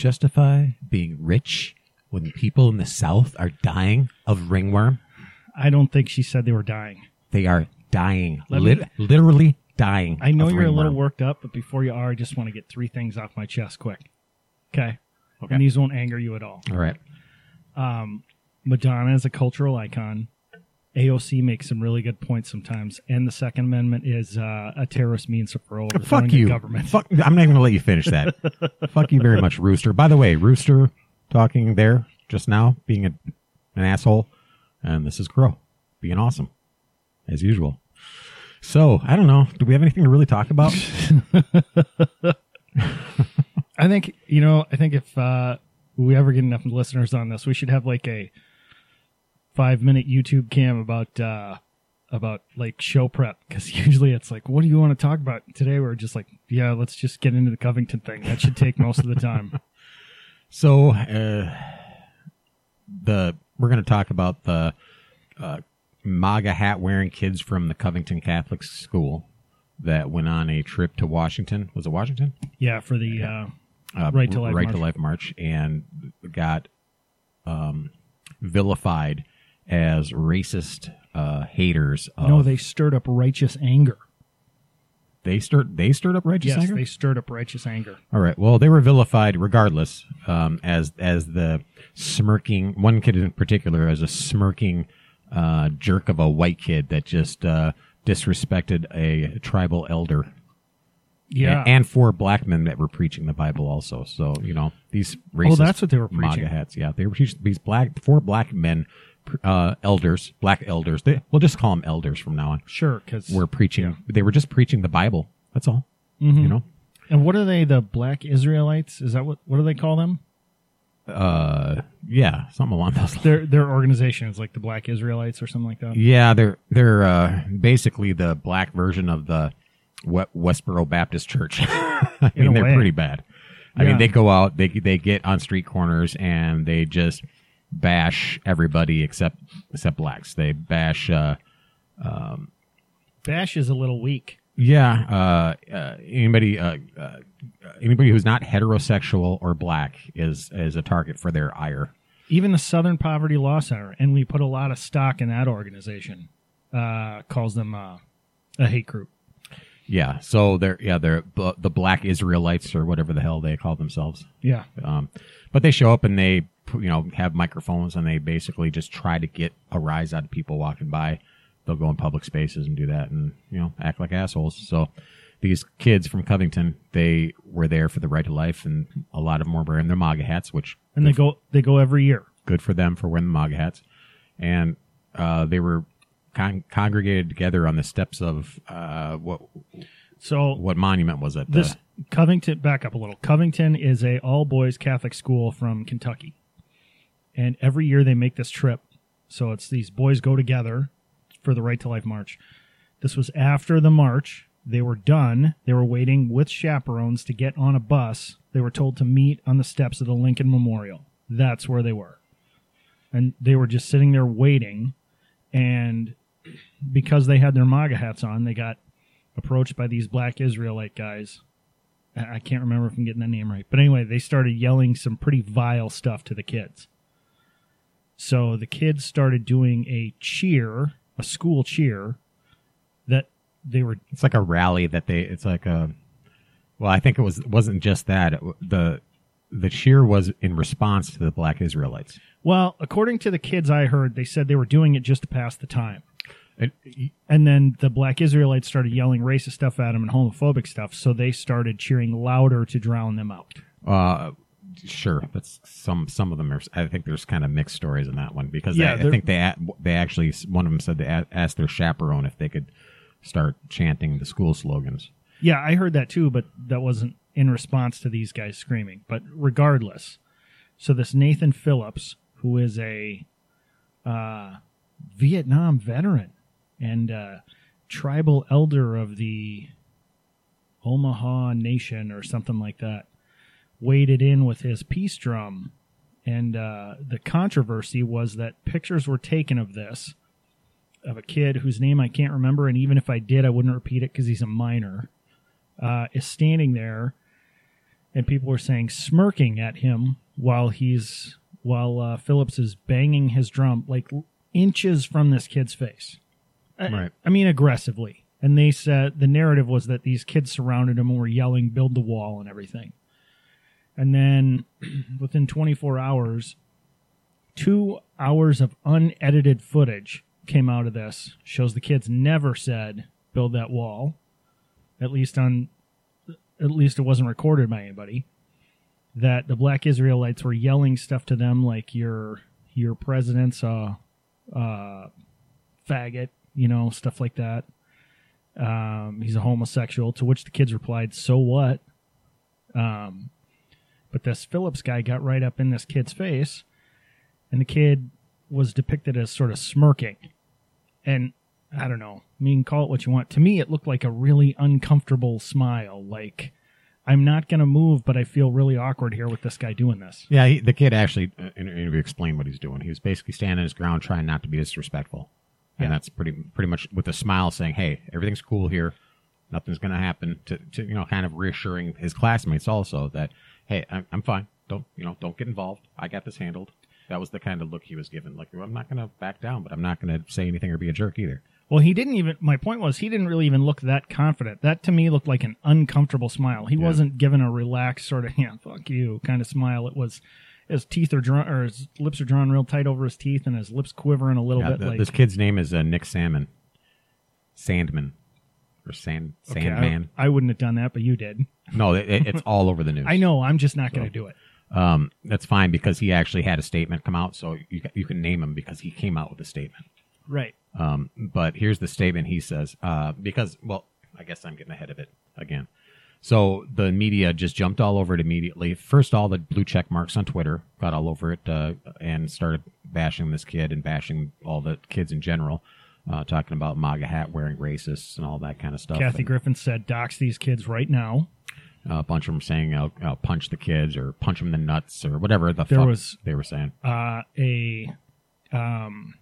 Justify being rich when people in the South are dying of ringworm? I don't think she said they were dying. They are dying, Let me- Lit- literally dying. I know of you're a little ringworm. worked up, but before you are, I just want to get three things off my chest quick. Okay. Okay. And these won't anger you at all. All right. Um, Madonna is a cultural icon. AOC makes some really good points sometimes, and the Second Amendment is uh, a terrorist means for overthrowing Fuck you. government. Fuck. I'm not even gonna let you finish that. Fuck you very much, Rooster. By the way, Rooster talking there just now, being a, an asshole, and this is Crow being awesome as usual. So I don't know. Do we have anything to really talk about? I think you know. I think if uh, we ever get enough listeners on this, we should have like a five-minute YouTube cam about uh, about like show prep because usually it's like, what do you want to talk about today? We're just like, yeah, let's just get into the Covington thing. That should take most of the time. So, uh, the we're going to talk about the uh, MAGA hat wearing kids from the Covington Catholic School that went on a trip to Washington. Was it Washington? Yeah, for the uh, Uh, Right to Life Right March. to Life March, and got um, vilified as racist uh, haters. Of, no, they stirred up righteous anger. they stirred they stirred up righteous Yes, anger. they stirred up righteous anger. All right. Well, they were vilified regardless, um, as as the smirking one kid in particular as a smirking uh, jerk of a white kid that just uh, disrespected a tribal elder. Yeah, and, and four black men that were preaching the Bible also. So you know these racist. Oh, that's what they were MAGA preaching. hats. Yeah, they were preaching these black four black men, uh, elders, black elders. They, we'll just call them elders from now on. sure. Because we're preaching. They were just preaching the Bible. That's all. Mm-hmm. You know. and what are they? The Black Israelites? Is that what? What do they call them? Uh, yeah, something along those lines. Their their organization is like the Black Israelites or something like that. Yeah, they're they're uh, basically the black version of the We- Westboro Baptist Church. I mean, they're way. pretty bad. I Yeah. mean, they go out, they they get on street corners, and they just bash everybody except except blacks. They bash. Uh, um, Bash is a little weak. yeah, uh, uh, anybody uh, uh, anybody who's not heterosexual or black is is a target for their ire. Even the Southern Poverty Law Center, and we put a lot of stock in that organization, uh, calls them uh, a hate group. Yeah, so they're yeah they're b- the Black Israelites or whatever the hell they call themselves. Yeah, Um, but they show up and they, you know, have microphones and they basically just try to get a rise out of people walking by. They'll go in public spaces and do that and, you know, act like assholes. So these kids from Covington, they were there for the right to life and a lot of them were wearing their MAGA hats, which and they go they go every year. good for them for wearing the MAGA hats. And, uh, they were con- congregated together on the steps of, uh, what, So what monument was it? this Covington, back up a little. Covington is a all boys Catholic school from Kentucky, and every year they make this trip. So it's these boys go together for the Right to Life March. This was after the march. They were done. They were waiting with chaperones to get on a bus. They were told to meet on the steps of the Lincoln Memorial. That's where they were. And they were just sitting there waiting. And because they had their MAGA hats on, they got approached by these black Israelite guys. I can't remember if I'm getting that name right. But anyway, they started yelling some pretty vile stuff to the kids. So the kids started doing a cheer, a school cheer, that they were It's like a rally that they. It's like a. Well, I think it was it wasn't just that. It, the the cheer was in response to the Black Israelites. well, according to the kids I heard, they said they were doing it just to pass the time. It, And then the black Israelites started yelling racist stuff at them and homophobic stuff, so they started cheering louder to drown them out. uh, sure, that's some some of them are. I think there's kind of mixed stories in that one because Yeah, I, I think they they actually one of them said they asked their chaperone if they could start chanting the school slogans. Yeah, I heard that too, but that wasn't in response to these guys screaming. But regardless, so this Nathan Phillips, who is a uh, Vietnam veteran and uh, tribal elder of the Omaha Nation or something like that, waded in with his peace drum. And uh, the controversy was that pictures were taken of this, of a kid whose name I can't remember, and even if I did, I wouldn't repeat it because he's a minor, uh, is standing there, and people were saying smirking at him while he's while uh, Phillips is banging his drum like inches from this kid's face. I- Right. I mean, aggressively. And they said the narrative was that these kids surrounded him and were yelling, "Build the wall" and everything. And then, within 24 hours, two hours of unedited footage came out of this. Shows the kids never said, "Build that wall." At least on, at least it wasn't recorded by anybody. That the black Israelites were yelling stuff to them like your your president's a, uh, faggot, you know, stuff like that. Um, he's a homosexual. To which the kids replied, "So what?" Um, but this Phillips guy got right up in this kid's face, and the kid was depicted as sort of smirking. And I don't know, I mean, call it what you want. To me, it looked like a really uncomfortable smile. Like, I'm not going to move, but I feel really awkward here with this guy doing this. Yeah, he, the kid actually uh, in an interview explained what he's doing. He was basically standing his ground, trying not to be disrespectful, and Yeah. that's pretty pretty much with a smile, saying, "Hey, everything's cool here. Nothing's going to happen." To, to you know, kind of reassuring his classmates also that, "Hey, I'm, I'm fine. Don't you know? Don't get involved. I got this handled." That was the kind of look he was given. Like, I'm not going to back down, but I'm not going to say anything or be a jerk either. Well, he didn't even. My point was, he didn't really even look that confident. That to me looked like an uncomfortable smile. He Yeah. wasn't given a relaxed sort of "yeah, fuck you" kind of smile. It was his teeth are drawn, or his lips are drawn real tight over his teeth, and his lips quivering a little Yeah, bit. the- like this kid's name is uh, Nick Salmon, Sandmann, or Sand Okay, Sandmann. I, I wouldn't have done that, but you did. No, it, it- it's all over the news. I know. I'm just not going to do it. um, that's fine because he actually had a statement come out, so you ca- you can name him because he came out with a statement. Right. Um, but here's the statement he says uh, because well, I guess I'm getting ahead of it again. So the media just jumped all over it immediately. First, all the blue check marks on Twitter got all over it uh, and started bashing this kid and bashing all the kids in general, uh, talking about MAGA hat wearing racists and all that kind of stuff. Kathy And, Griffin said, "Dox these kids right now." uh, a bunch of them saying, "I'll, I'll punch the kids" or "punch them in the nuts" or whatever the There fuck was- they were saying. Uh, a um,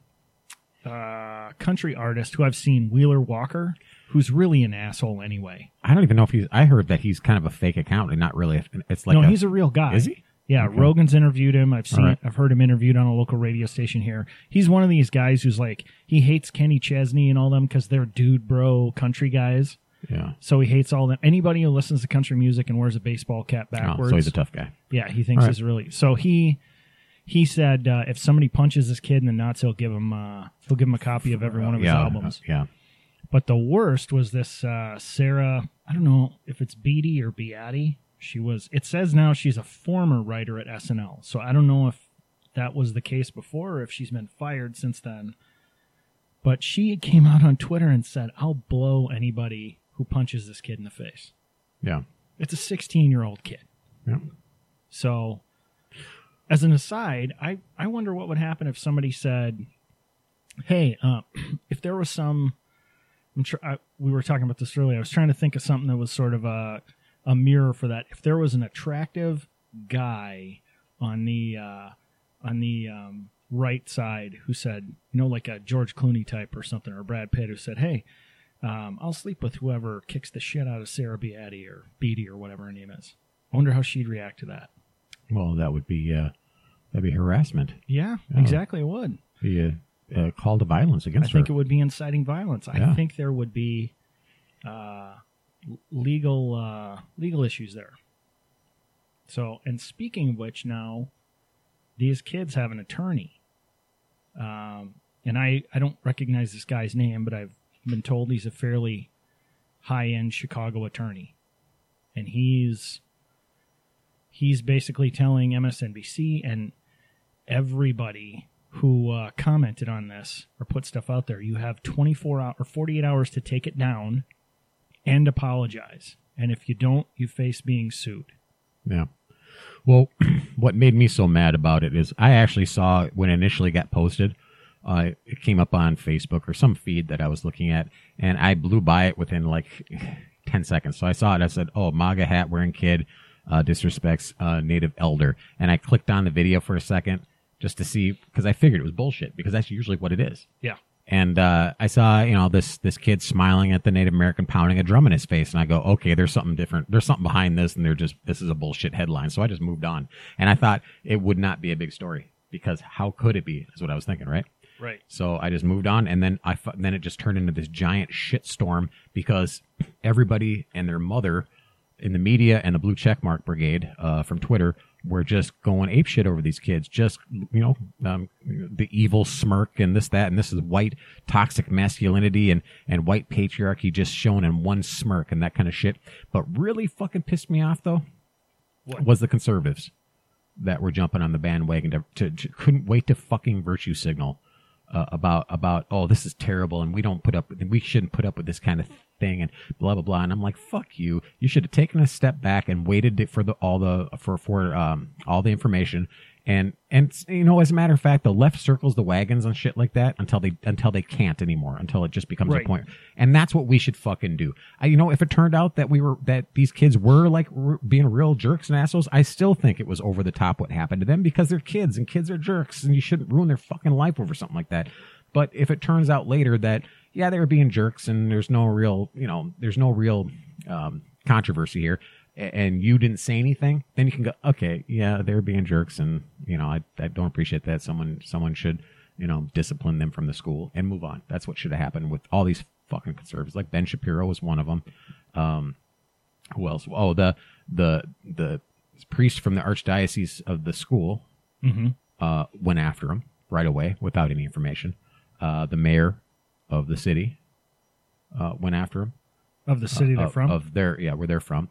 uh, country artist who I've seen, Wheeler Walker, who's really an asshole anyway. I don't even know if he's. I heard that he's kind of a fake account and not really. It's like no, a, he's a real guy. Is he? Yeah, Okay. Rogan's interviewed him. I've seen, right. I've heard him interviewed on a local radio station here. He's one of these guys who's like, he hates Kenny Chesney and all them because they're dude bro country guys. yeah. So he hates all them. Anybody who listens to country music and wears a baseball cap Oh, backwards. so he's a tough guy. yeah, he thinks right. he's really. So he he said uh, if somebody punches this kid in the nuts, he'll give him uh, he'll give him a copy of every one of his yeah, albums. Yeah. But the worst was this uh, Sarah. I don't know if it's Beatty or Beatty. She was. It says now she's a former writer at SNL. So I don't know if that was the case before or if she's been fired since then. But she came out on Twitter and said, "I'll blow anybody who punches this kid in the face." Yeah. It's a 16 year old kid. Yeah. So, as an aside, I, I wonder what would happen if somebody said, "Hey, uh, if there was some," I'm tr- I, we were talking about this earlier. I was trying to think of something that was sort of a a mirror for that. If there was an attractive guy on the uh, on the um, right side who said, you know, like a George Clooney type or something, or Brad Pitt who said, "Hey." Um, I'll sleep with whoever kicks the shit out of Sarah Beatty or Beatty or whatever her name is. I wonder how she'd react to that. Well, that would be uh, that'd be harassment. Yeah, Oh. exactly. It would. Be a, a call to violence against. I against think it would be inciting violence. I think there would be uh, legal uh, legal issues there. So, and speaking of which, now these kids have an attorney, um, and I I don't recognize this guy's name, but I've been told he's a fairly high end Chicago attorney, and he's he's basically telling MSNBC and everybody who uh, commented on this or put stuff out there, you have 24 hours or 48 hours to take it down and apologize. And if you don't, you face being sued. Yeah. Well, what made me so mad about it is I actually saw when it initially got posted. Uh, it came up on Facebook or some feed that I was looking at, and I blew by it within like 10 seconds. So I saw it. I said, Oh, MAGA hat wearing kid uh, disrespects uh, native elder. And I clicked on the video for a second just to see, because I figured it was bullshit, because that's usually what it is. Yeah. And uh, I saw, you know, this this kid smiling at the Native American pounding a drum in his face, and I go, okay, there's something different. There's something behind this, and they're just this is a bullshit headline. So I just moved on, and I thought it would not be a big story because how could it be? Is what I was thinking, right? Right. So I just moved on, and then I then it just turned into this giant shitstorm because everybody and their mother in the media and the blue checkmark brigade uh, from Twitter were just going ape shit over these kids. Just you know, um, the evil smirk and this that and this is white toxic masculinity and and white patriarchy just shown in one smirk and that kind of shit. But really fucking pissed me off though What? was the conservatives that were jumping on the bandwagon to, to, to couldn't wait to fucking virtue signal uh, about about oh this is terrible and we don't put up we shouldn't put up with this kind of thing and blah blah blah. And I'm like fuck you. You should have taken a step back and waited for the all the for for um all the information and and you know as a matter of fact the left circles the wagons on shit like that until they until they can't anymore until it just becomes Right. a point. And that's what we should fucking do. I, you know if it turned out that we were that these kids were like r- being real jerks and assholes i still think it was over the top what happened to them because they're kids and kids are jerks and you shouldn't ruin their fucking life over something like that. But if it turns out later that yeah they were being jerks and there's no real you know there's no real um, controversy here and you didn't say anything then you can go okay yeah they're being jerks and you know i, I don't appreciate that someone someone should you know discipline them from the school and move on that's what should have happened with all these fucking conservatives like ben shapiro was one of them um who else oh the the the priest from the archdiocese of the school Mm-hmm. uh, went after him right away without any information. Uh, the mayor of the city uh, went after him. Of the city they're of, from. Of their yeah, where they're from.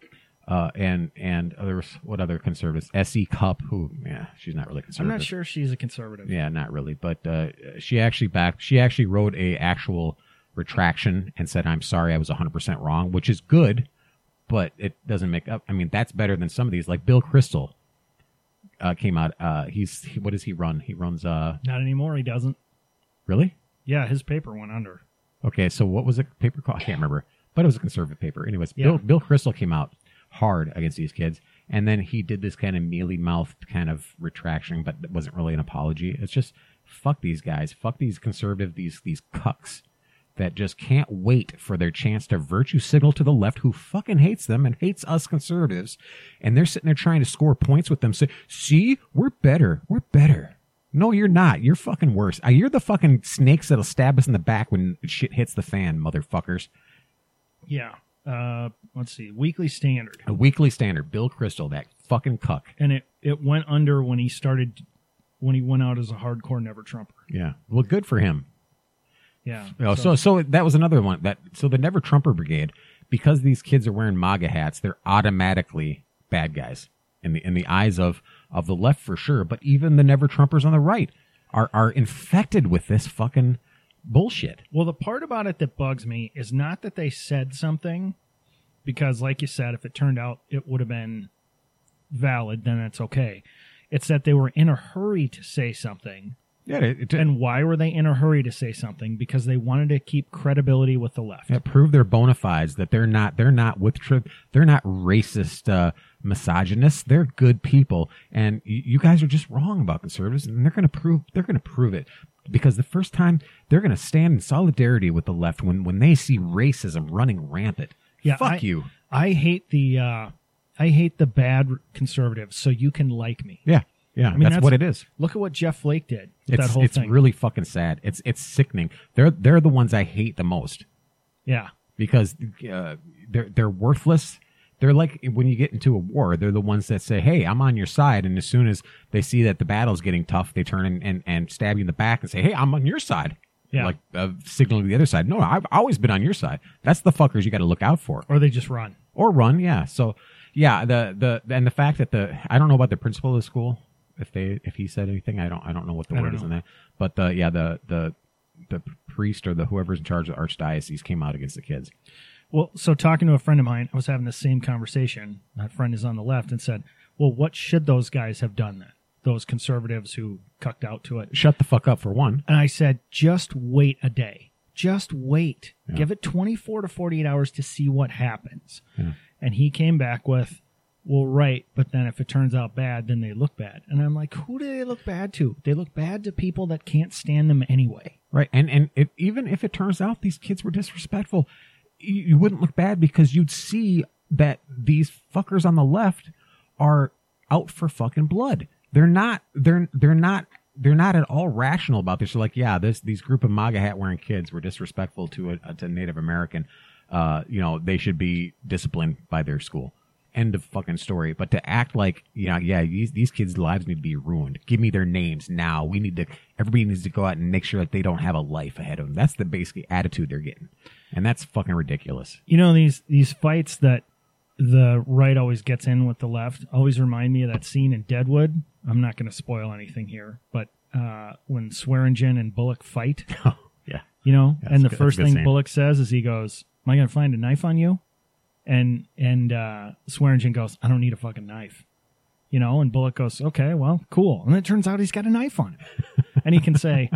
Uh, and and there was what other conservatives? S.E. Cupp, who yeah, she's not really conservative. I'm not sure she's a conservative. Yeah, not really. But uh, she actually back. She actually wrote a actual retraction and said, "I'm sorry, I was 100 percent wrong," which is good, but it doesn't make up. I mean, that's better than some of these. Like Bill Kristol uh, came out. Uh, he's he, what does he run? He runs. Uh, Not anymore. He doesn't. really? Yeah, his paper went under. Okay, so what was it? Paper called? I can't remember, but it was a conservative paper. Anyways, Yeah. Bill Bill Kristol came out hard against these kids, and then he did this kind of mealy mouthed kind of retraction, but it wasn't really an apology. It's just fuck these guys, fuck these conservative, these these cucks that just can't wait for their chance to virtue signal to the left who fucking hates them and hates us conservatives. And they're sitting there trying to score points with them. Say, see, we're better. We're better. No, you're not. You're fucking worse. You're the fucking snakes that'll stab us in the back when shit hits the fan, motherfuckers. Yeah. Uh, let's see. Weekly Standard. A weekly standard. Bill Kristol, that fucking cuck. And it, it went under when he started, when he went out as a hardcore never Trumper. Yeah. Well, good for him. Yeah. Oh, so, so that was another one that so the Never Trumper Brigade, because these kids are wearing MAGA hats, they're automatically bad guys in the in the eyes of of the left for sure. But even the Never Trumpers on the right are are infected with this fucking bullshit. Well, the part about it that bugs me is not that they said something, because, like you said, if it turned out it would have been valid, then that's okay. It's that they were in a hurry to say something. Yeah, it, And why were they in a hurry to say something? Because they wanted to keep credibility with the left. Yeah, prove their bona fides that they're not they're not with tr- they're not racist uh, misogynists. They're good people, and y- you guys are just wrong about conservatives, and they're going to prove they're going to prove it because the first time they're going to stand in solidarity with the left when when they see racism running rampant. Yeah, fuck I- you. I hate the uh, I hate the bad conservatives, so you can like me. Yeah, yeah, I mean, that's, that's- what it is. Look at what Jeff Flake did. with It's that whole it's thing. really fucking sad. It's it's sickening. They're they're the ones I hate the most. yeah. because uh, they're they're worthless. They're like when you get into a war, they're the ones that say, "Hey, I'm on your side," and as soon as they see that the battle's getting tough, they turn and, and, and stab you in the back and say, "Hey, I'm on your side." Yeah. like uh, signaling to the other side. No, I've always been on your side. That's the fuckers you got to look out for. Or they just run. or run. Yeah. So yeah, the the and the fact that the I don't know about the principal of the school if they if he said anything. I don't I don't know what the I word is in that. But the yeah the the the priest or the whoever's in charge of the archdiocese came out against the kids. Well, so talking to a friend of mine, I was having the same conversation. That friend is on the left and said, "Well, what should those guys have done then? Those conservatives who cucked out to it." Shut the fuck up for one. And I said, "Just wait a day. Just wait. Yeah. Give it 24 to 48 hours to see what happens." Yeah. And he came back with, "Well, right, but then if it turns out bad, then they look bad." And I'm like, "Who do they look bad to? They look bad to people that can't stand them anyway." Right, and and even if it turns out these kids were disrespectful, you, you wouldn't look bad because you'd see that these fuckers on the left are out for fucking blood. They're not. They're they're not. They're not at all rational about this. They're like, yeah, this these group of MAGA hat wearing kids were disrespectful to a, to Native American. Uh, you know, they should be disciplined by their school. End of fucking story. But to act like, you know, yeah, these these kids' lives need to be ruined. Give me their names now. We need to. Everybody needs to go out and make sure that they don't have a life ahead of them. That's the basic attitude they're getting, and that's fucking ridiculous. You know these these fights that the right always gets in with the left always remind me of that scene in Deadwood. I'm not going to spoil anything here, but uh, when Swearengen and Bullock fight, yeah. you know, That's and the good- first thing scene. Bullock says is he goes, "Am I going to find a knife on you?" And and uh, Swearengen goes, "I don't need a fucking knife." You know, and Bullock goes, "Okay, well, cool." And it turns out he's got a knife on him, and he can say,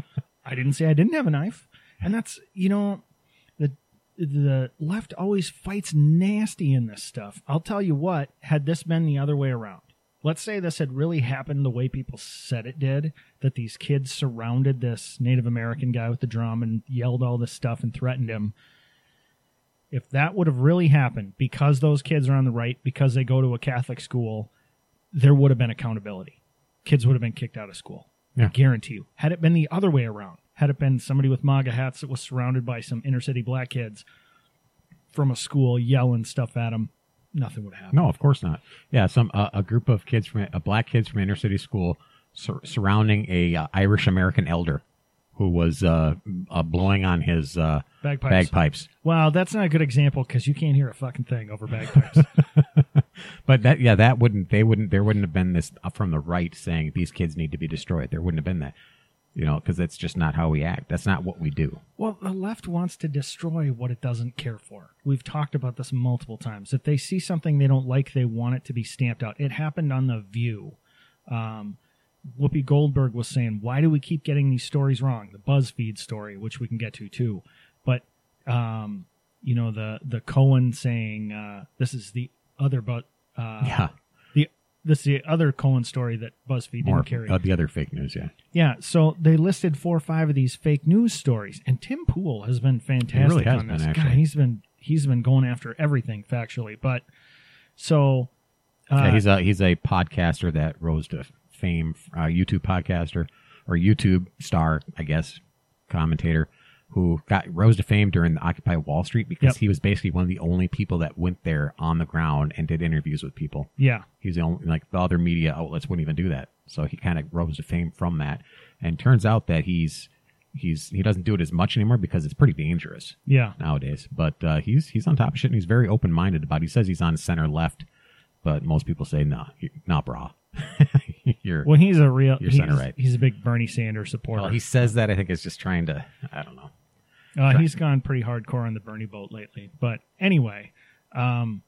"I didn't say I didn't have a knife." And that's you know, the the left always fights nasty in this stuff. I'll tell you what, had this been the other way around, let's say this had really happened the way people said it did, that these kids surrounded this Native American guy with the drum and yelled all this stuff and threatened him. If that would have really happened because those kids are on the right, because they go to a Catholic school, there would have been accountability. Kids would have been kicked out of school. I guarantee you. Had it been the other way around, had it been somebody with MAGA hats that was surrounded by some inner city black kids from a school yelling stuff at them, nothing would happen. No, of course not. Yeah, some uh, a group of kids from a black kids from inner city school sur- surrounding a uh, Irish American elder who was uh, uh, blowing on his uh, Bagpipes. bagpipes. Wow, that's not a good example because you can't hear a fucking thing over bagpipes. But that yeah, that wouldn't they wouldn't there wouldn't have been this uh, from the right saying these kids need to be destroyed. There wouldn't have been that. You know, because that's just not how we act. That's not what we do. well, the left wants to destroy what it doesn't care for. We've talked about this multiple times. If they see something they don't like, they want it to be stamped out. It happened on The View. Um, Whoopi Goldberg was saying, "Why do we keep getting these stories wrong?" The BuzzFeed story, which we can get to too, but um, you know the the Cohen saying uh, this is the other but uh, yeah, the this is the other Cohen story that BuzzFeed more didn't carry. uh, the other fake news. Yeah, Yeah, so they listed four or five of these fake news stories, and Tim Pool has been fantastic really has on been, this. actually. God, he's been he's been going after everything factually, but so uh, yeah he's a he's a podcaster that rose to fame, uh, YouTube podcaster or YouTube star, I guess, commentator who got rose to fame during the Occupy Wall Street because Yep. he was basically one of the only people that went there on the ground and did interviews with people. yeah, He's the only like the other media outlets wouldn't even do that. So he kind of rose to fame from that. And turns out that he's he's he doesn't do it as much anymore because it's pretty dangerous yeah, nowadays. But uh, he's he's on top of shit and he's very open minded about. it. He says he's on center left, but most people say no, nah, not bra. Well, he's a real You're he's, center right. He's a big Bernie Sanders supporter. well, he says that I think is just trying to I don't know. Uh, he's gone pretty hardcore on the Bernie boat lately. But anyway, um,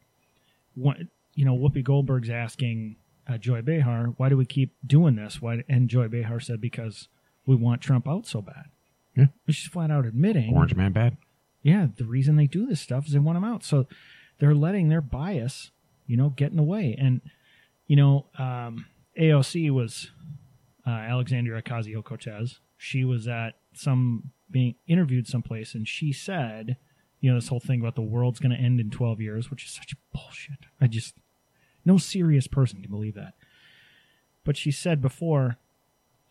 what, you know, Whoopi Goldberg's asking uh, Joy Behar, why do we keep doing this? Why? And Joy Behar said, because we want Trump out so bad. Yeah. She's flat out admitting, Orange man bad. yeah, the reason they do this stuff is they want him out. So they're letting their bias, you know, get in the way. And, you know, um, AOC was uh, Alexandria Ocasio Cortez. She was at some being interviewed someplace, and she said, you know, this whole thing about the world's going to end in 12 years, which is such bullshit. I just, no serious person can believe that. But she said before,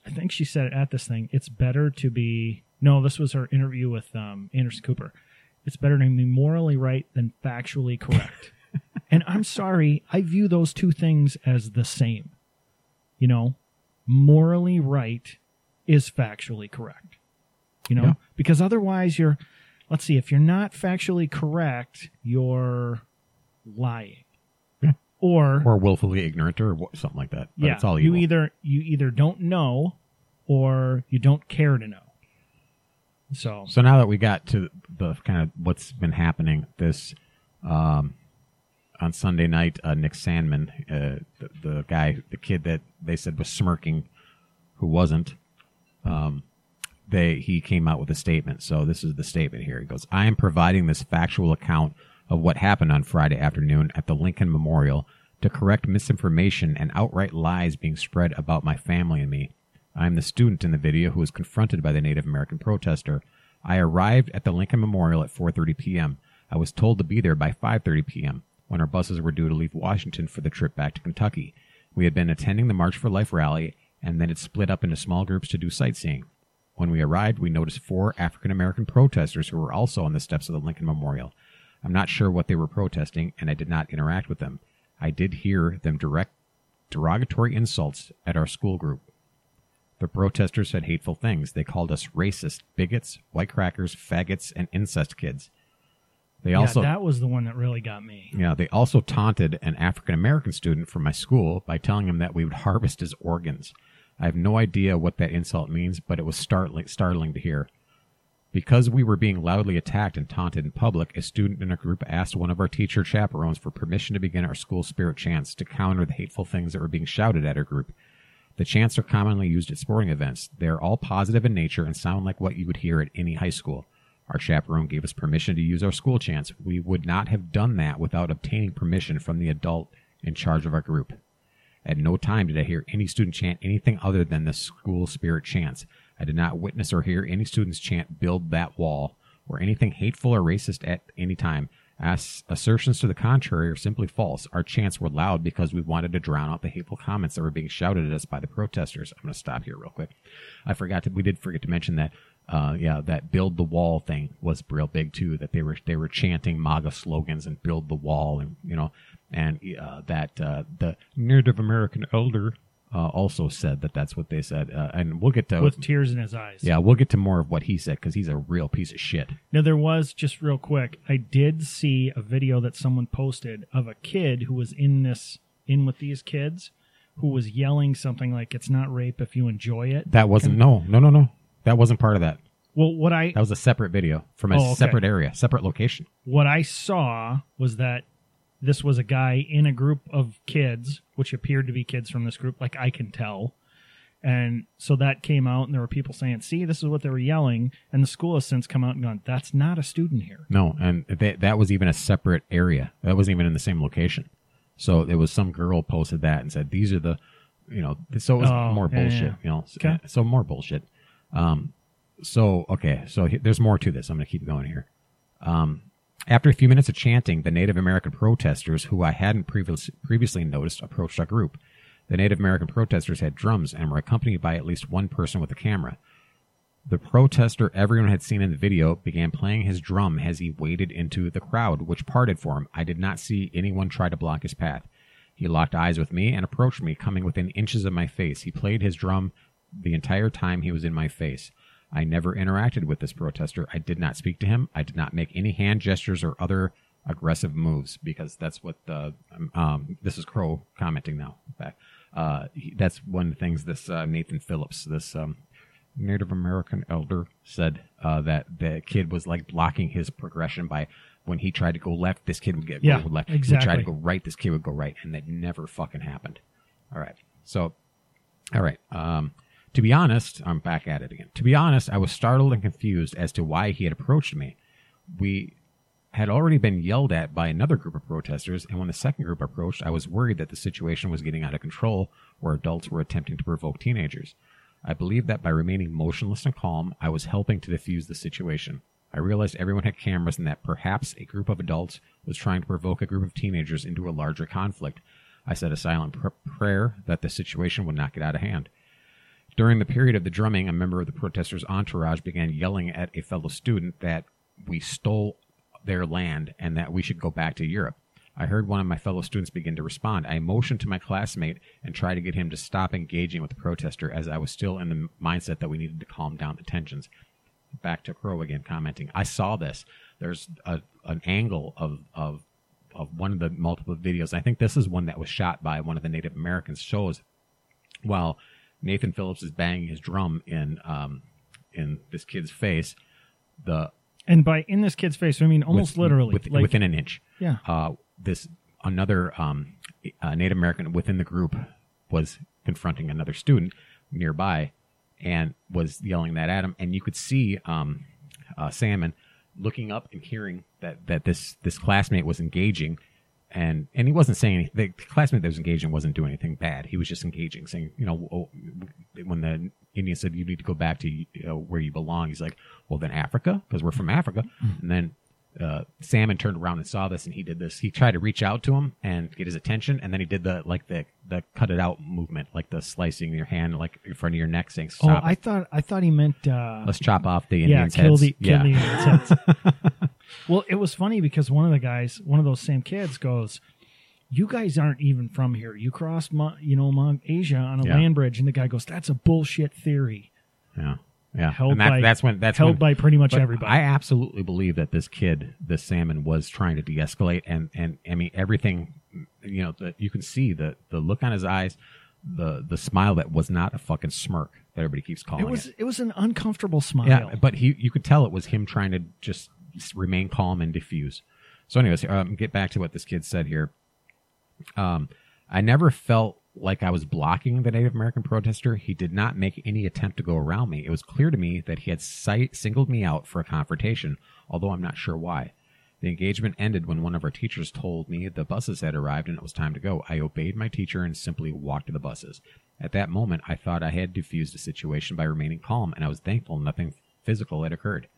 I think she said it at this thing, it's better to be, no, this was her interview with um, Anderson Cooper. It's better to be morally right than factually correct. and I'm sorry, I view those two things as the same. You know, morally right is factually correct. You know, Yeah. because otherwise you're, let's see, if you're not factually correct, you're, lying, Yeah. or, or willfully ignorant or something like that. But yeah, it's all you either you either don't know or you don't care to know. So So now that we got to the kind of what's been happening, this um, on Sunday night, uh, Nick Sandmann, uh, the, the guy, the kid that they said was smirking, who wasn't, um, they he came out with a statement. So this is the statement here. He goes, "I am providing this factual account of what happened on Friday afternoon at the Lincoln Memorial to correct misinformation and outright lies being spread about my family and me. I am the student in the video who was confronted by the Native American protester. I arrived at the Lincoln Memorial at 4:30 p.m. I was told to be there by 5:30 p.m. when our buses were due to leave Washington for the trip back to Kentucky. We had been attending the March for Life rally and then it split up into small groups to do sightseeing. When we arrived, we noticed four African American protesters who were also on the steps of the Lincoln Memorial. I'm not sure what they were protesting, and I did not interact with them. I did hear them direct derogatory insults at our school group. The protesters said hateful things. They called us racist, bigots, white crackers, faggots, and incest kids. They yeah, also that was the one that really got me. yeah, they also taunted an African American student from my school by telling him that we would harvest his organs. I have no idea what that insult means, but it was startling, startling to hear. Because we were being loudly attacked and taunted in public, a student in a group asked one of our teacher chaperones for permission to begin our school spirit chants to counter the hateful things that were being shouted at our group. The chants are commonly used at sporting events. They are all positive in nature and sound like what you would hear at any high school. Our chaperone gave us permission to use our school chants. We would not have done that without obtaining permission from the adult in charge of our group. At no time did I hear any student chant anything other than the school spirit chants. I did not witness or hear any students chant build that wall or anything hateful or racist at any time. As assertions to the contrary are simply false. Our chants were loud because we wanted to drown out the hateful comments that were being shouted at us by the protesters. I'm going to stop here real quick. I forgot to, we did forget to mention that, uh, yeah, that build the wall thing was real big too, that they were, they were chanting MAGA slogans and build the wall and, you know, and, uh, that, uh, the Native American elder, uh, also said that that's what they said. Uh, and we'll get to, with tears in his eyes. yeah, we'll get to more of what he said because he's a real piece of shit. Now there was just real quick. I did see a video that someone posted of a kid who was in this in with these kids, who was yelling something like "It's not rape if you enjoy it." That wasn't, no, no, no, no. That wasn't part of that. Well, what I That was a separate video from a Oh, okay. separate area, separate location. what I saw was that this was a guy in a group of kids, which appeared to be kids from this group, like I can tell. And so that came out, and there were people saying, "See, this is what they were yelling." And the school has since come out and gone, "That's not a student here." No, and that that was even a separate area. That wasn't even in the same location. So it was some girl posted that and said these are the, you know, so it was Oh, more yeah, bullshit. yeah. You know, Okay. so more bullshit. Um, so okay, so he, there's more to this. I'm going to keep going here. Um, after a few minutes of chanting, the Native American protesters, who I hadn't previous, previously noticed, approached our group. The Native American protesters had drums and were accompanied by at least one person with a camera. The protester everyone had seen in the video began playing his drum as he waded into the crowd, which parted for him. I did not see anyone try to block his path. He locked eyes with me and approached me, coming within inches of my face. He played his drum the entire time he was in my face. I never interacted with this protester. I did not speak to him. I did not make any hand gestures or other aggressive moves because that's what the um, um, this is Crow commenting now. Fact, uh, he, that's one of the things this uh, Nathan Phillips, this um, Native American elder, said uh, that the kid was like blocking his progression by when he tried to go left, this kid would get Yeah, left. He tried to go right, this kid would go right, and that never fucking happened. All right, so all right. Um, to be honest, I'm back at it again. To be honest, I was startled and confused as to why he had approached me. We had already been yelled at by another group of protesters, and when the second group approached, I was worried that the situation was getting out of control, where adults were attempting to provoke teenagers. I believed that by remaining motionless and calm, I was helping to defuse the situation. I realized everyone had cameras and that perhaps a group of adults was trying to provoke a group of teenagers into a larger conflict. I said a silent pr- prayer that the situation would not get out of hand. During the period of the drumming, a member of the protesters' entourage began yelling at a fellow student that we stole their land and that we should go back to Europe. I heard one of my fellow students begin to respond. I motioned to my classmate and tried to get him to stop engaging with the protester as I was still in the mindset that we needed to calm down the tensions. Back to Crow again, commenting. I saw this. There's a, an angle of, of of one of the multiple videos. I think this is one that was shot by one of the Native Americans. Shows while Nathan Phillips is banging his drum in um, in this kid's face, the And by in this kid's face, I mean almost with- literally. with- like, within an inch. Yeah. Uh, this another um, uh, Native American within the group was confronting another student nearby and was yelling that at him, and you could see um, uh, Salmon looking up and hearing that that this this classmate was engaging. And and he wasn't saying anything. The classmate that was engaging wasn't doing anything bad. He was just engaging, saying, you know, oh, when the Indian said you need to go back to you know, where you belong, he's like, well, then Africa, because we're from Africa. Mm-hmm. And then uh, Salmon turned around and saw this, and he did this. He tried to reach out to him and get his attention, and then he did the like the the cut it out movement, like the slicing your hand like in front of your neck, saying, Oh, I it. thought I thought he meant uh, Let's chop off the yeah, Indians' kill heads." the kill the Indians' heads. well, it was funny because one of the guys, one of those same kids, goes, "You guys aren't even from here. You crossed, you know, Asia on a Yeah. land bridge." And the guy goes, "That's a bullshit theory." yeah, yeah. Held and that, by- that's when that's held when, by pretty much everybody. I absolutely believe that this kid, this salmon, was trying to de-escalate, and and I mean everything. You know, that you can see the the look on his eyes, the the smile that was not a fucking smirk that everybody keeps calling it was it. it was an uncomfortable smile. Yeah, but he you could tell it was him trying to just remain calm and diffuse. So, anyways, um, get back to what this kid said here. Um, I never felt like I was blocking the Native American protester. He did not make any attempt to go around me. It was clear to me that he had sight, singled me out for a confrontation, although I'm not sure why. The engagement ended when one of our teachers told me the buses had arrived and it was time to go. I obeyed my teacher and simply walked to the buses. At that moment, I thought I had diffused the situation by remaining calm, and I was thankful nothing physical had occurred.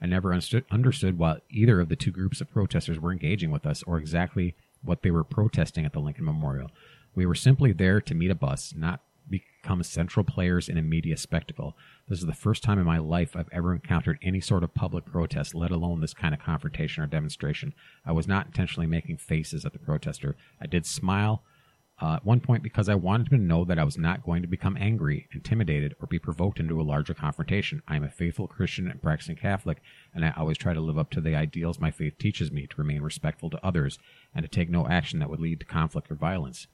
I never understood, understood why either of the two groups of protesters were engaging with us or exactly what they were protesting at the Lincoln Memorial. We were simply there to meet a bus, not become central players in a media spectacle. This is the first time in my life I've ever encountered any sort of public protest, let alone this kind of confrontation or demonstration. I was not intentionally making faces at the protester. I did smile uh, at one point because I wanted him to know that I was not going to become angry, intimidated, or be provoked into a larger confrontation. I am a faithful Christian and practicing Catholic, and I always try to live up to the ideals my faith teaches me to remain respectful to others and to take no action that would lead to conflict or violence.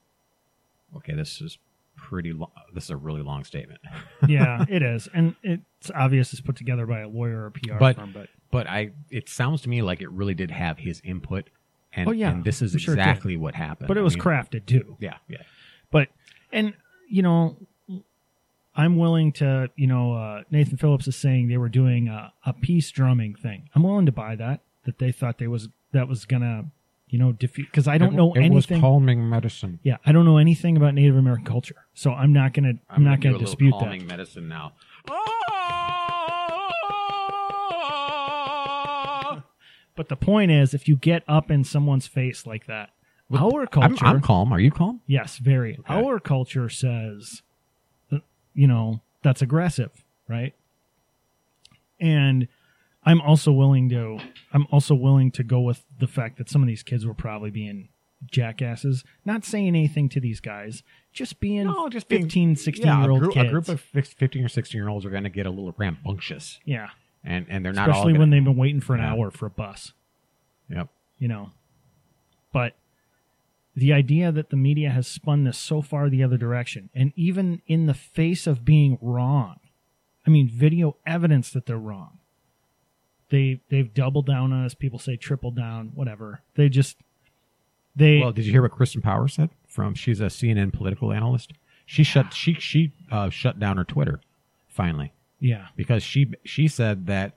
Okay, this is pretty long. This is a really long statement. yeah, it is, and it's obvious it's put together by a lawyer or a PR but firm. But but I it sounds to me like it really did have his input, and Oh, yeah, and this is sure exactly what happened. but it I was mean, crafted too. Yeah, yeah. But and you know, I'm willing to. You know, uh, Nathan Phillips is saying they were doing a, a peace drumming thing. I'm willing to buy that. That they thought they was that was gonna, you know, defeat. Because I don't It- know it was anything. calming medicine. yeah, I don't know anything about Native American culture, so I'm not gonna. I'm, not gonna gonna do a little dispute calming that. medicine now. But the point is, if you get up in someone's face like that, our I'm, culture. I'm calm. Are you calm? Yes, very. Okay. Our culture says, uh, you know, that's aggressive, right? And I'm also willing to. I'm also willing to go with the fact that some of these kids were probably being jackasses. Not saying anything to these guys, just being No, just being- 15, 16 yeah, year a old kids. a group of 15 or 16 year olds are going to get a little rambunctious, yeah, and and they're not all. especially gonna, when they've been waiting for an Yeah. hour for a bus. Yep. you know. But the idea that the media has spun this so far the other direction, and even in the face of being wrong, I mean, video evidence that they're wrong. They they've doubled down on us. People say triple down, whatever. They just they Well, did you hear what Kirsten Power said? From she's a CNN political analyst. She shut she she uh, shut down her Twitter finally yeah because she she said that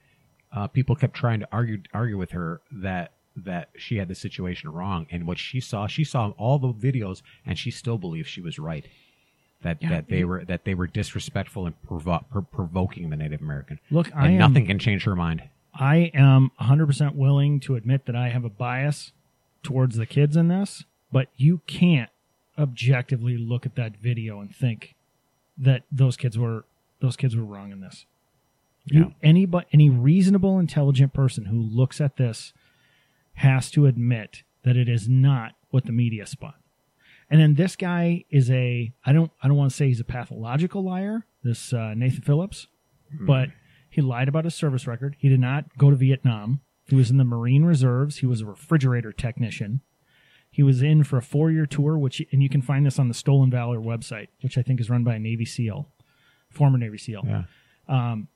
uh, people kept trying to argue argue with her that that she had the situation wrong and what she saw she saw all the videos and she still believes she was right that Yeah, that they you- were that they were disrespectful and provo- pro- provoking the Native American look. and I am nothing can change her mind I am 100% willing to admit that I have a bias towards the kids in this, but you can't objectively look at that video and think that those kids were those kids were wrong in this. You any but any reasonable intelligent person who looks at this has to admit that it is not what the media spun. And then this guy is a I don't I don't want to say he's a pathological liar, this uh, Nathan Phillips, but he lied about his service record. He did not go to Vietnam. He was in the Marine Reserves. He was a refrigerator technician. He was in for a four year tour, which and you can find this on the Stolen Valor website, which I think is run by a Navy SEAL, former Navy SEAL. Yeah. Um,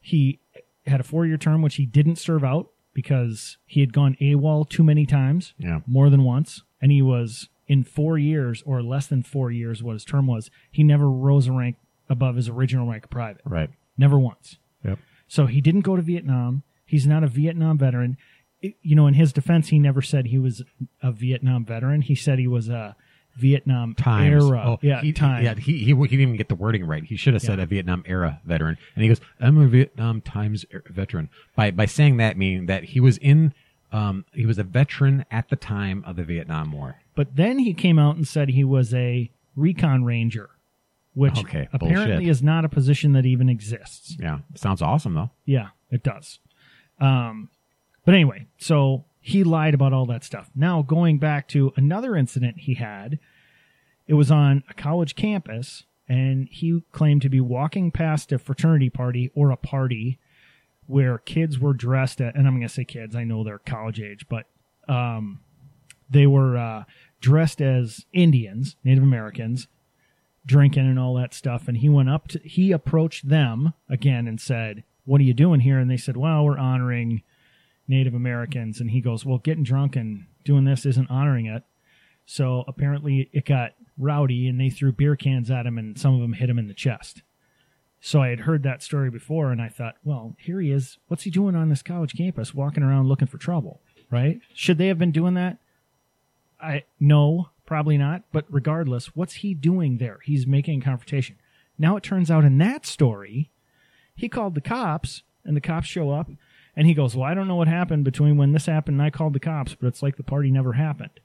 He had a four year term, which he didn't serve out because he had gone AWOL too many times, Yeah. more than once, and he was in four years or less than four years, what his term was. He never rose a rank above his original rank of private, Right. never once. Yep. So he didn't go to Vietnam. He's not a Vietnam veteran. It- you know, in his defense, he never said he was a Vietnam veteran. He said he was a Vietnam Times. era. Oh, yeah, he, time. Yeah, he, he he didn't even get the wording right. He should have said Yeah. a Vietnam era veteran, and he goes, "I'm a Vietnam times er- veteran." By by saying that, meaning that he was in, um, he was a veteran at the time of the Vietnam War. But then he came out and said he was a recon ranger, which Okay, apparently bullshit. is not a position that even exists. Yeah, sounds awesome though. Yeah, it does. Um, but anyway, so he lied about all that stuff. Now, going back to another incident he had, it was on a college campus, and he claimed to be walking past a fraternity party or a party where kids were dressed at, and I'm going to say kids, I know they're college age, but um, they were uh, dressed as Indians, Native Americans, drinking and all that stuff. And he went up to, he approached them again and said, What are you doing here? And they said, Well, we're honoring Native Americans. And he goes, Well, getting drunk and doing this isn't honoring it. So apparently it got rowdy and they threw beer cans at him and some of them hit him in the chest. So I had heard that story before and I thought, well, here he is. What's he doing on this college campus walking around looking for trouble, right? Should they have been doing that? I no, probably not, but regardless, what's he doing there? He's making a confrontation. Now it turns out in that story, he called the cops and the cops show up and he goes, "Well, I don't know what happened between when this happened and I called the cops, but it's like the party never happened."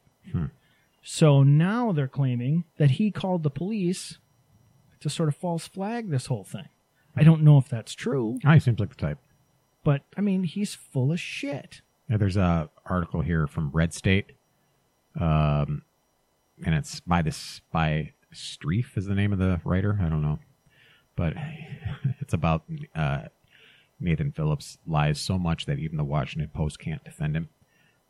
So now they're claiming that he called the police to sort of false flag this whole thing. I don't know if that's true, Ah, he seems like the type. but I mean, he's full of shit. Yeah, there's a article here from Red State, um, and it's by this by Streiff is the name of the writer. I don't know, but it's about uh, Nathan Phillips lies so much that even the Washington Post can't defend him.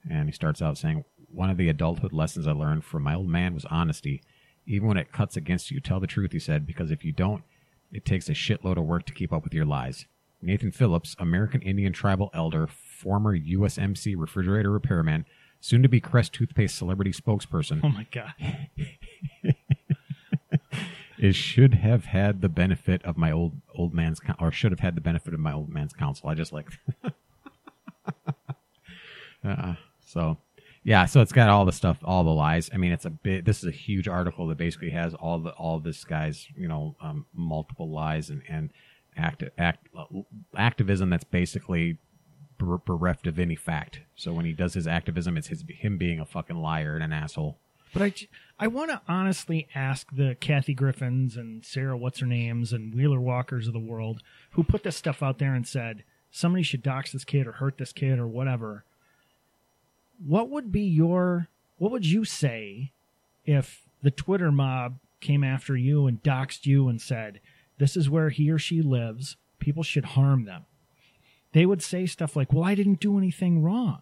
And he starts out saying, "One of the adulthood lessons I learned from my old man was honesty. Even when it cuts against you, tell the truth." He said, "Because if you don't, it takes a shitload of work to keep up with your lies." Nathan Phillips, American Indian tribal elder, former USMC refrigerator repairman, soon to be Crest toothpaste celebrity spokesperson, Oh my god. is should have had the benefit of my old old man's or should have had the benefit of my old man's counsel. I just like uh, so yeah, so it's got all the stuff, all the lies. I mean, it's a bit. This is a huge article that basically has all the all this guy's you know um, multiple lies and and act act activism that's basically bereft of any fact. So when he does his activism, it's his him being a fucking liar and an asshole. But I, I want to honestly ask the Kathy Griffins and Sarah What's Her Names and Wheeler Walkers of the world who put this stuff out there and said somebody should dox this kid or hurt this kid or whatever. What would be your, what would you say if the Twitter mob came after you and doxed you and said, this is where he or she lives, people should harm them? They would say stuff like, well, I didn't do anything wrong,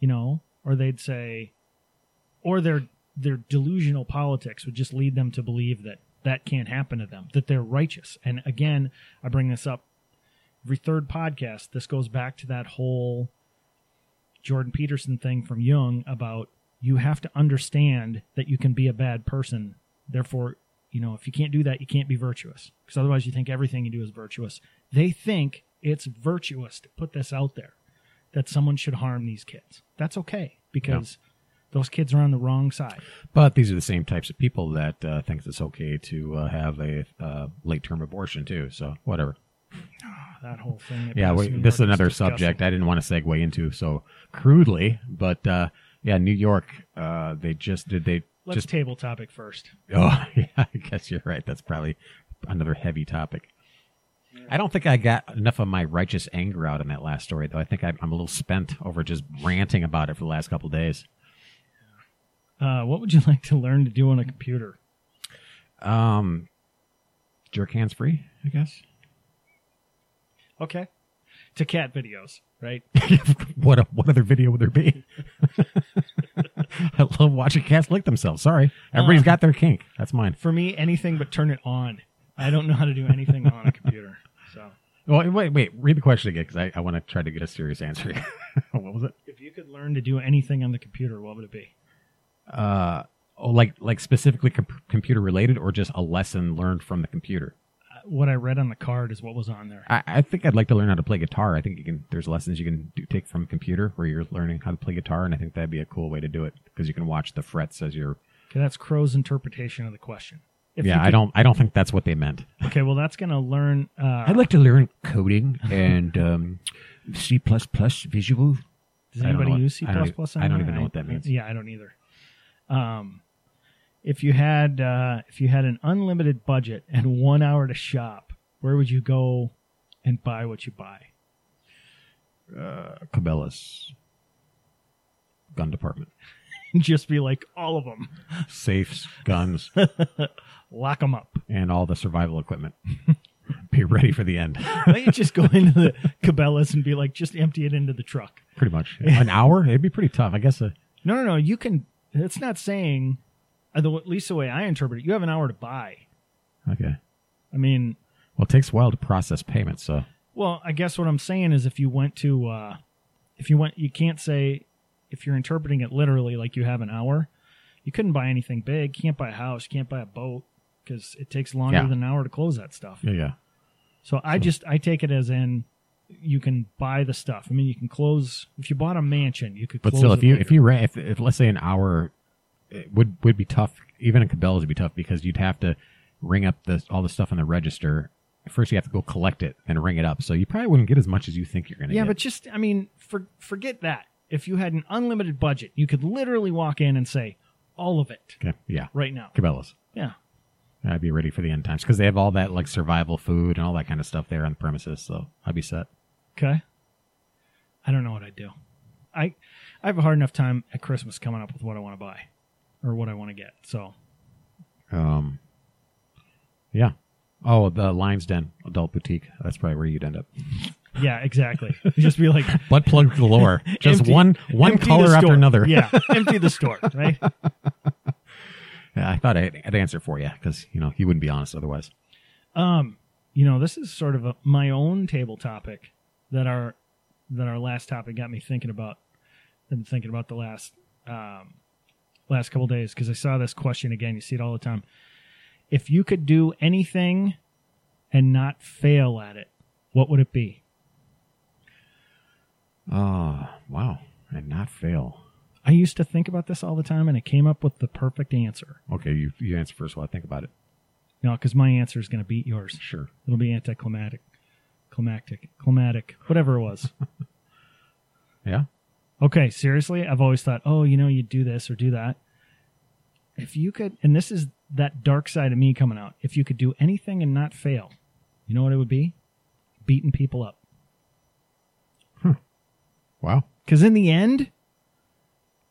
you know, or they'd say, or their their delusional politics would just lead them to believe that that can't happen to them, that they're righteous. And again, I bring this up every third podcast. This goes back to that whole Jordan Peterson thing from Jung about you have to understand that you can be a bad person. Therefore, you know, if you can't do that, you can't be virtuous because otherwise you think everything you do is virtuous. They think it's virtuous to put this out there that someone should harm these kids. That's okay because those kids are on the wrong side. But these are the same types of people that uh, think it's okay to uh, have a uh, late term abortion too. So whatever. That whole thing. Yeah, wait, this is another subject I didn't want to segue into so crudely, but uh, yeah, New York. Uh, they just did they Let's just table topic first. Oh, yeah, I guess you're right. That's probably another heavy topic. I don't think I got enough of my righteous anger out in that last story, though. I think I'm I'm a little spent over just ranting about it for the last couple days. Uh, what would you like to learn to do on a computer? Um, jerk hands free, I guess. Okay. To cat videos, right? what what other video would there be? I love watching cats lick themselves. Sorry, everybody's Uh. got their kink. That's mine. For me, anything but turn it on. I don't know how to do anything on a computer. Well, wait, wait. Read the question again because I, I want to try to get a serious answer. what was it? if you could learn to do anything on the computer, what would it be? Uh, oh, like like specifically com- computer related, or just a lesson learned from the computer? Uh, What I read on the card is what was on there. I, I think I'd like to learn how to play guitar. I think you can. There's lessons you can do, take from computer where you're learning how to play guitar, and I think that'd be a cool way to do it because you can watch the frets as you're. Okay, that's Crow's interpretation of the question. If yeah, you I don't. I don't think that's what they meant. Okay, well, that's going to learn. Uh, I'd like to learn coding and um, C visual. Does anybody use C++ I don't e- I don't even know what that means. Yeah, I don't either. Um, if you had uh, if you had an unlimited budget and one hour to shop, where would you go and buy what you buy? Uh, Cabela's gun department, Just be like all of them, safes, guns, lock them up. and all the survival equipment. be ready for the end. Why don't you just go into the Cabela's and be like, just empty it into the truck? pretty much an hour. It'd be pretty tough. I guess. Uh, No, no, no. You can. It's not saying. uh, At least the way I interpret it, you have an hour to buy. okay. I mean, Well, it takes a while to process payments, so Well, I guess what I'm saying is if you went to, uh, if you went, you can't say, if you're interpreting it literally like you have an hour, you couldn't buy anything big. You can't buy a house. You can't buy a boat because it takes longer Yeah. than an hour to close that stuff. yeah, yeah. So I just, I take it as in you can buy the stuff. I mean, you can close, if you bought a mansion, you could But close still, it if you later. if you ran, if, if let's say an hour, it would would be tough. Even in Cabela's would be tough because you'd have to ring up the all the stuff on the register. First, you have to go collect it and ring it up. So you probably wouldn't get as much as you think you're going to yeah, get. but just, I mean, for, forget that. If you had an unlimited budget, you could literally walk in and say all of it okay, yeah, right now. Cabela's. Yeah. I'd be ready for the end times because they have all that like survival food and all that kind of stuff there on the premises. So I'd be set. Okay. I don't know what I'd do. I I have a hard enough time at Christmas coming up with what I want to buy or what I want to get. So Um, yeah. Oh, the Lions Den Adult Boutique. That's probably where you'd end up. Yeah, exactly. Just be like Butt plug galore. Just empty- one one color after another. Yeah, empty the store, right? Yeah, I thought I'd, I'd answer for you because you know you wouldn't be honest otherwise. Um, you know, this is sort of a, my own table topic that our that our last topic got me thinking about. Been thinking about the last um, last couple days because I saw this question again. You see it all the time. If you could do anything and not fail at it, what would it be? Oh, wow. And not fail. I used to think about this all the time, and it came up with the perfect answer. Okay, you you answer first while I think about it. No, because my answer is going to beat yours. Sure. It'll be anticlimactic, climactic, climatic, whatever it was. Yeah. Okay, seriously, I've always thought, oh, you know, you'd do this or do that. If you could, and this is that dark side of me coming out. If you could do anything and not fail, you know what it would be? Beating people up. Wow. Because in the end,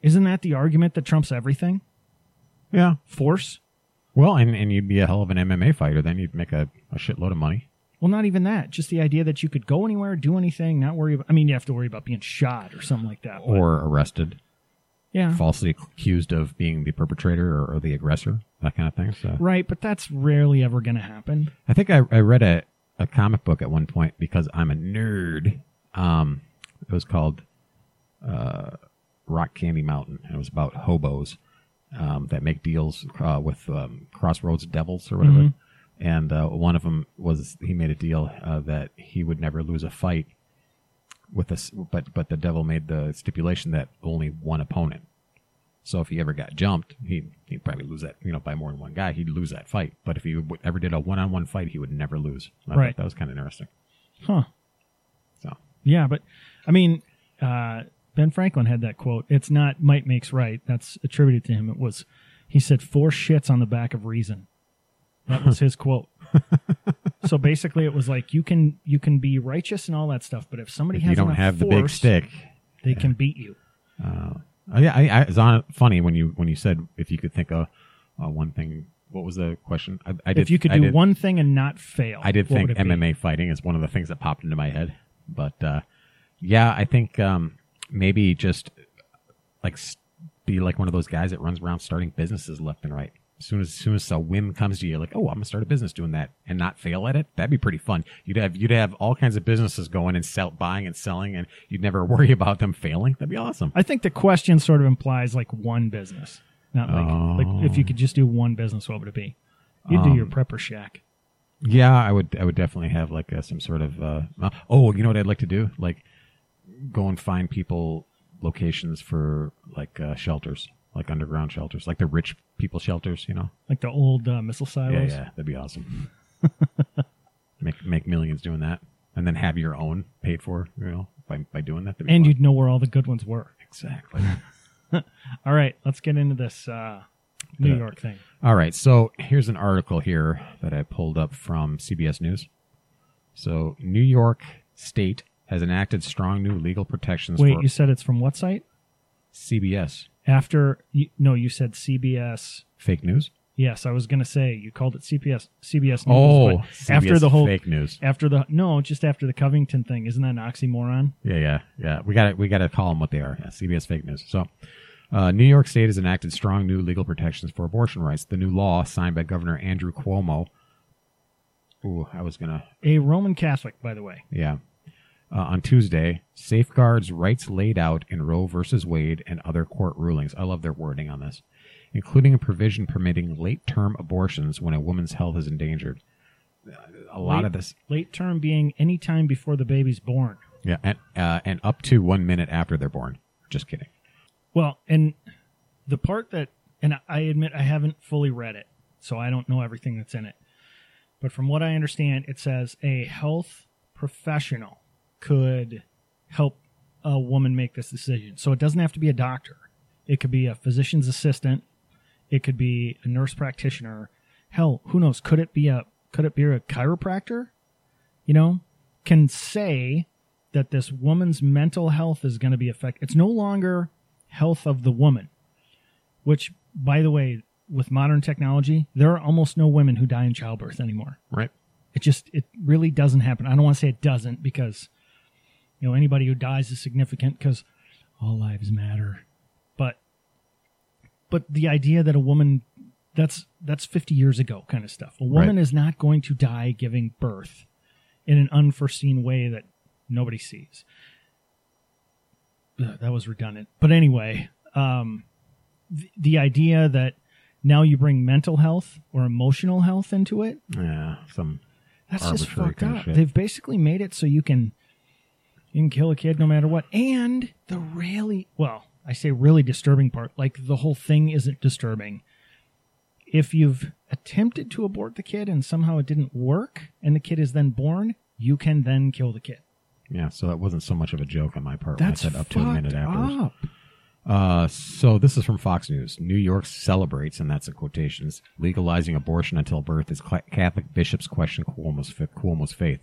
isn't that the argument that trumps everything? Yeah. Force? Well, and, and you'd be a hell of an MMA fighter. Then you'd make a, a shitload of money. Well, not even that. Just the idea that you could go anywhere, do anything, not worry about. I mean, you have to worry about being shot or something like that. but- Or arrested, yeah, falsely accused of being the perpetrator or, or the aggressor, that kind of thing. So right. But that's rarely ever going to happen. I think I, I read a, a comic book at one point because I'm a nerd. Um, it was called uh, Rock Candy Mountain. And it was about hobos um, that make deals uh, with um, Crossroads Devils or whatever. And uh, one of them was he made a deal uh, that he would never lose a fight with us, but but the devil made the stipulation that only one opponent. So if he ever got jumped, he he'd probably lose that. You know, by more than one guy, he'd lose that fight. But if he would, ever did a one-on-one fight, he would never lose. I Right. that was kind of interesting. Huh. So Yeah, but I mean, uh, Ben Franklin had that quote. It's not might makes right. That's attributed to him. It was, he said, four shits on the back of reason. That was his quote. so basically, it was like you can you can be righteous and all that stuff, but if somebody if has you don't enough have the big force, stick, they can beat you. Oh, yeah, I, I, it's on, funny when you when you said if you could think of uh, one thing. What was the question? I, I did, if you could I do did- one thing and not fail, I did what think would it be? MMA fighting is one of the things that popped into my head. But uh, yeah, I think um, maybe just like be like one of those guys that runs around starting businesses left and right. As soon as, as soon as a whim comes to you, like, oh, I'm gonna start a business doing that and not fail at it. That'd be pretty fun. You'd have you'd have all kinds of businesses going and sell, buying and selling, and you'd never worry about them failing. That'd be awesome. I think the question sort of implies like one business, not like like if you could just do one business, what would it be? You'd do your prepper shack. Yeah, I would. I would definitely have like a, some sort of. Uh, uh, oh, you know what I'd like to do? Like, go and find people locations for like uh, shelters, like underground shelters, like the rich people shelters. You know? like the old uh, missile silos. yeah, yeah, that'd be awesome. make make millions doing that, and then have your own paid for. You know, by by doing that. And fun. you'd know where all the good ones were. exactly. All right, let's get into this uh, New. York thing. All right, so here's an article here that I pulled up from CBS News. So, New York State has enacted strong new legal protections Wait, for you said it's from what site? CBS. After you, no, you said CBS. Fake news? Yes, I was going to say you called it CBS. CBS News. Oh, but after CBS the whole fake news. after the no, just after the Covington thing. Isn't that an oxymoron? Yeah, yeah, yeah. We got to we got to call them what they are. Yeah, CBS fake news. So, uh, New York State has enacted strong new legal protections for abortion rights. The new law, signed by Governor Andrew Cuomo. Ooh, I was gonna A Roman Catholic, by the way. Yeah. Uh, on Tuesday, safeguards rights laid out in Roe versus Wade and other court rulings. I love their wording on this, including a provision permitting late term abortions when a woman's health is endangered. A lot Late- of this, Late term being any time before the baby's born. yeah, and, uh, and up to one minute after they're born. Just kidding. Well, and the part that, and I admit I haven't fully read it, so I don't know everything that's in it. But from what I understand, it says a health professional could help a woman make this decision. So it doesn't have to be a doctor. It could be a physician's assistant. It could be a nurse practitioner. Hell, who knows? Could it be a could it be a chiropractor? You know, can say that this woman's mental health is going to be affected. It's no longer health of the woman, which, by the way, with modern technology, there are almost no women who die in childbirth anymore. Right. It just, it really doesn't happen. I don't want to say it doesn't because, you know, anybody who dies is significant because all lives matter. But, but the idea that a woman, that's, that's 50 years ago kind of stuff. A woman Right. is not going to die giving birth in an unforeseen way that nobody sees. Ugh, that was redundant. But anyway, um, the, the idea that now you bring mental health or emotional health into it, Yeah. Some. that's just fucked up. They've basically made it so you can you can kill a kid no matter what. And the really well, I say really disturbing part, like the whole thing isn't disturbing. If you've attempted to abort the kid and somehow it didn't work and the kid is then born, you can then kill the kid. Yeah. So that wasn't so much of a joke on my part That's when I said up to a minute after. Uh, so this is from Fox News. New York celebrates, and that's in quotations, legalizing abortion until birth as cla- Catholic bishops question Cuomo's, Cuomo's faith.